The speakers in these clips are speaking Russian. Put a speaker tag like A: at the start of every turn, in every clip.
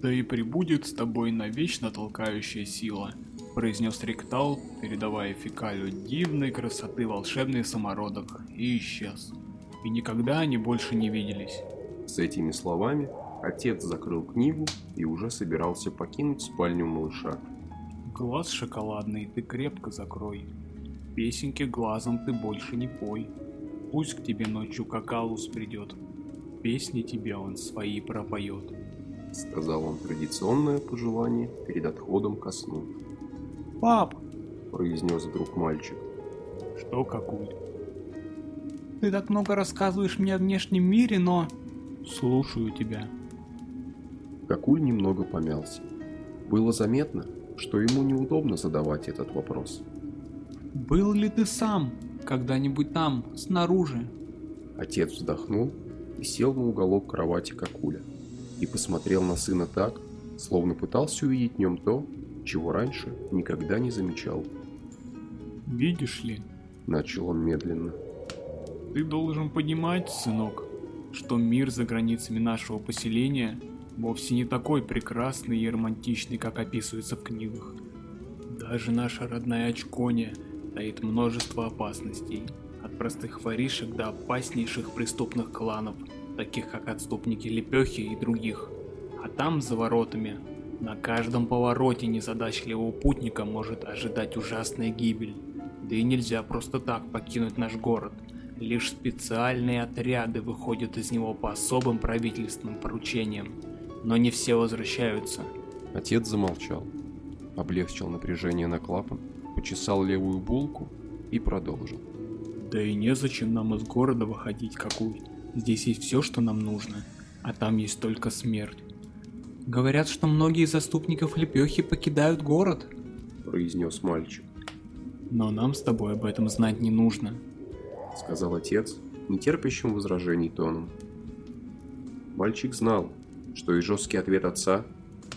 A: «Да и прибудет с тобой навечно толкающая сила», – произнес Риктал, передавая фекалию дивной красоты волшебный самородок, и исчез. И никогда они больше не виделись.
B: С этими словами отец закрыл книгу и уже собирался покинуть спальню малыша.
A: Глаз шоколадный ты крепко закрой, песенки глазом ты больше не пой. Пусть к тебе ночью какалус придет, песни тебе он свои пропоет.
B: Сказал он традиционное пожелание перед отходом ко сну.
A: «Пап!»
B: – произнес вдруг мальчик.
A: «Что, какой?» «Ты так много рассказываешь мне о внешнем мире, но...» «Слушаю тебя».
B: Какуль немного помялся. Было заметно, что ему неудобно задавать этот вопрос.
A: «Был ли ты сам когда-нибудь там, снаружи?»
B: Отец вздохнул и сел на уголок кровати Какуля и посмотрел на сына так, словно пытался увидеть в нем то, чего раньше никогда не замечал.
A: «Видишь ли?»
B: – начал он медленно.
A: «Ты должен понимать, сынок, что мир за границами нашего поселения вовсе не такой прекрасный и романтичный, как описывается в книгах. Даже наша родная Очкония таит множество опасностей, от простых воришек до опаснейших преступных кланов, таких как отступники Лепехи и других. А там, за воротами, на каждом повороте незадачливого путника может ожидать ужасная гибель. Да и нельзя просто так покинуть наш город. Лишь специальные отряды выходят из него по особым правительственным поручениям. Но не все возвращаются.
B: Отец замолчал, облегчил напряжение на клапан, почесал левую булку и продолжил.
A: Да и незачем нам из города выходить какой. Здесь есть все, что нам нужно, а там есть только смерть. Говорят, что многие заступников Лепехи покидают город,
B: произнес мальчик.
A: Но нам с тобой об этом знать не нужно,
B: сказал отец, нетерпящим возражений тоном. Мальчик знал, что и жесткий ответ отца,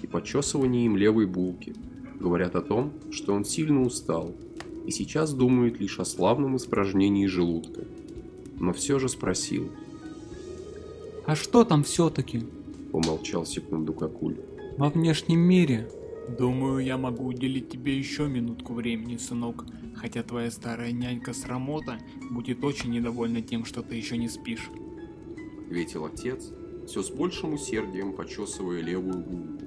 B: и подчесывание им левой булки говорят о том, что он сильно устал и сейчас думает лишь о славном испражнении желудка. Но все же спросил.
A: «А что там все-таки?»
B: Помолчал секунду Какуль.
A: «Во внешнем мире?» «Думаю, я могу уделить тебе еще минутку времени, сынок, хотя твоя старая нянька Срамота будет очень недовольна тем, что ты еще не спишь», —
B: ответил отец, все с большим усердием почесывая левую губу.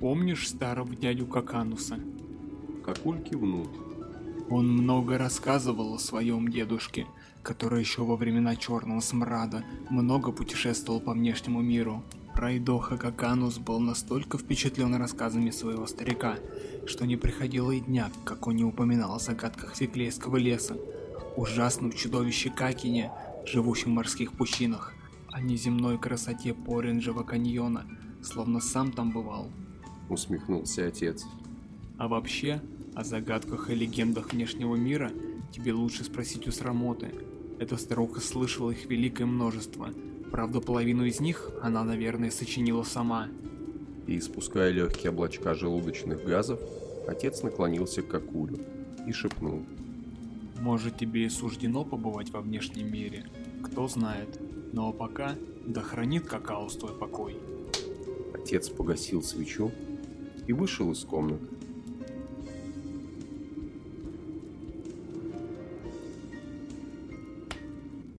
A: «Помнишь старого дядю Какануса?»
B: Какуль кивнул.
A: Он много рассказывал о своем дедушке, который еще во времена Черного Смрада много путешествовал по внешнему миру. Пройдоха Каканус был настолько впечатлен рассказами своего старика, что не приходило и дня, как он не упоминал о загадках Феклейского леса, ужасном чудовище Какине, живущем в морских пучинах, о неземной красоте Поринджева каньона, словно сам там бывал.
B: Усмехнулся отец.
A: А вообще, о загадках и легендах внешнего мира тебе лучше спросить у Срамоты. Эта старуха слышала их великое множество, Правда, половину из них она, наверное, сочинила сама.
B: И испуская легкие облачка желудочных газов, отец наклонился к Акулю и шепнул.
A: Может, тебе и суждено побывать во внешнем мире, кто знает. Но пока, да хранит какаус твой покой.
B: Отец погасил свечу и вышел из комнаты.